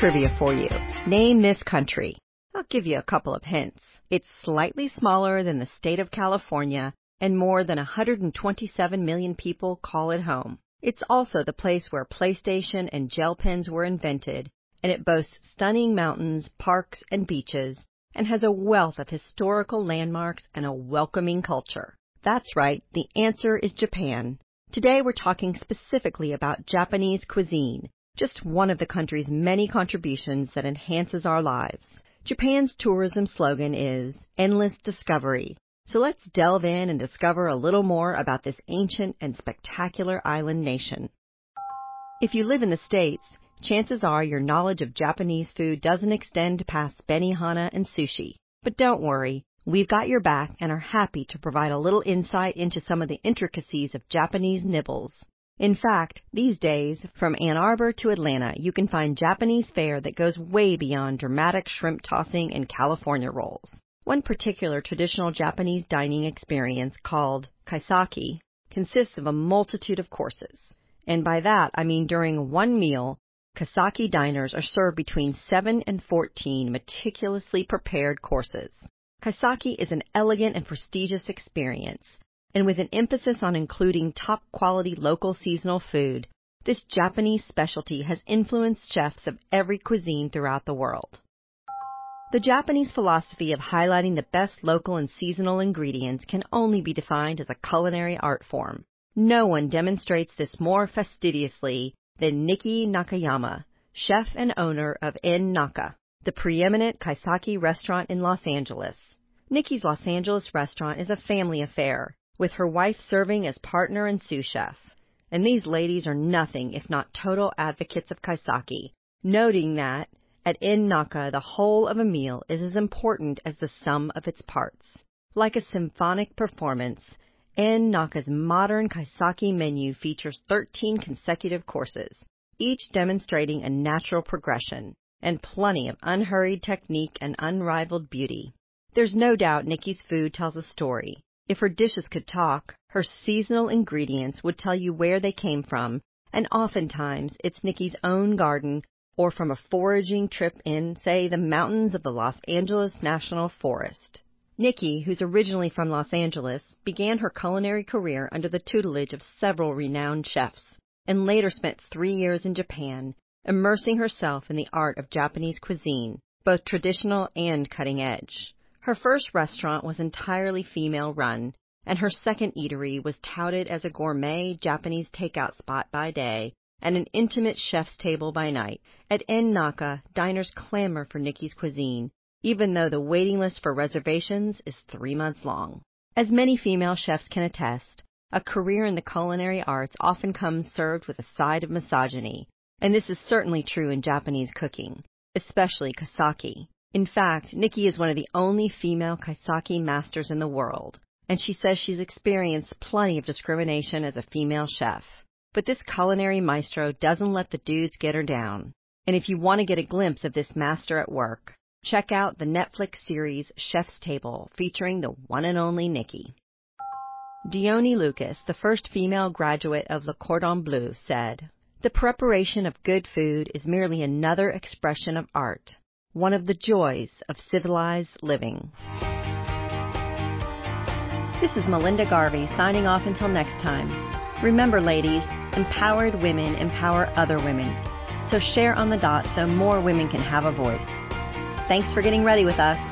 trivia for you. Name this country. I'll give you a couple of hints. It's slightly smaller than the state of California, and more than 127 million people call it home. It's also the place where PlayStation and gel pens were invented, and it boasts stunning mountains, parks, and beaches, and has a wealth of historical landmarks and a welcoming culture. That's right, the answer is Japan. Today we're talking specifically about Japanese cuisine, just one of the country's many contributions that enhances our lives. Japan's tourism slogan is Endless Discovery. So let's delve in and discover a little more about this ancient and spectacular island nation. If you live in the States, chances are your knowledge of Japanese food doesn't extend past benihana and sushi. But don't worry, We've got your back and are happy to provide a little insight into some of the intricacies of Japanese nibbles. In fact, these days, from Ann Arbor to Atlanta, you can find Japanese fare that goes way beyond dramatic shrimp tossing and California rolls. One particular traditional Japanese dining experience called kaiseki consists of a multitude of courses. And by that, I mean during one meal, kaiseki diners are served between 7 and 14 meticulously prepared courses. Kaiseki is an elegant and prestigious experience, and with an emphasis on including top quality local seasonal food, this Japanese specialty has influenced chefs of every cuisine throughout the world. The Japanese philosophy of highlighting the best local and seasonal ingredients can only be defined as a culinary art form. No one demonstrates this more fastidiously than Niki Nakayama, chef and owner of En Naka, the preeminent kaiseki restaurant in Los Angeles. Niki's Los Angeles restaurant is a family affair, with her wife serving as partner and sous chef. And these ladies are nothing if not total advocates of kaiseki, noting that at En Naka the whole of a meal is as important as the sum of its parts. Like a symphonic performance, En Naka's modern kaiseki menu features 13 consecutive courses, each demonstrating a natural progression and plenty of unhurried technique and unrivaled beauty. There's no doubt Niki's food tells a story. If her dishes could talk, her seasonal ingredients would tell you where they came from, and oftentimes it's Niki's own garden or from a foraging trip in, say, the mountains of the Los Angeles National Forest. Niki, who's originally from Los Angeles, began her culinary career under the tutelage of several renowned chefs, and later spent three years in Japan, immersing herself in the art of Japanese cuisine, both traditional and cutting edge. Her first restaurant was entirely female run, and her second eatery was touted as a gourmet Japanese takeout spot by day and an intimate chef's table by night. At En Naka, diners clamor for Niki's cuisine, even though the waiting list for reservations is three months long. As many female chefs can attest, a career in the culinary arts often comes served with a side of misogyny, and this is certainly true in Japanese cooking, especially kaiseki. In fact, Niki is one of the only female kaiseki masters in the world, and she says she's experienced plenty of discrimination as a female chef. But this culinary maestro doesn't let the dudes get her down. And if you want to get a glimpse of this master at work, check out the Netflix series Chef's Table featuring the one and only Niki. Dione Lucas, the first female graduate of Le Cordon Bleu, said, The preparation of good food is merely another expression of art one of the joys of civilized living. This is Melinda Garvey signing off until next time. Remember, ladies, empowered women empower other women. So share on the dot so more women can have a voice. Thanks for getting ready with us.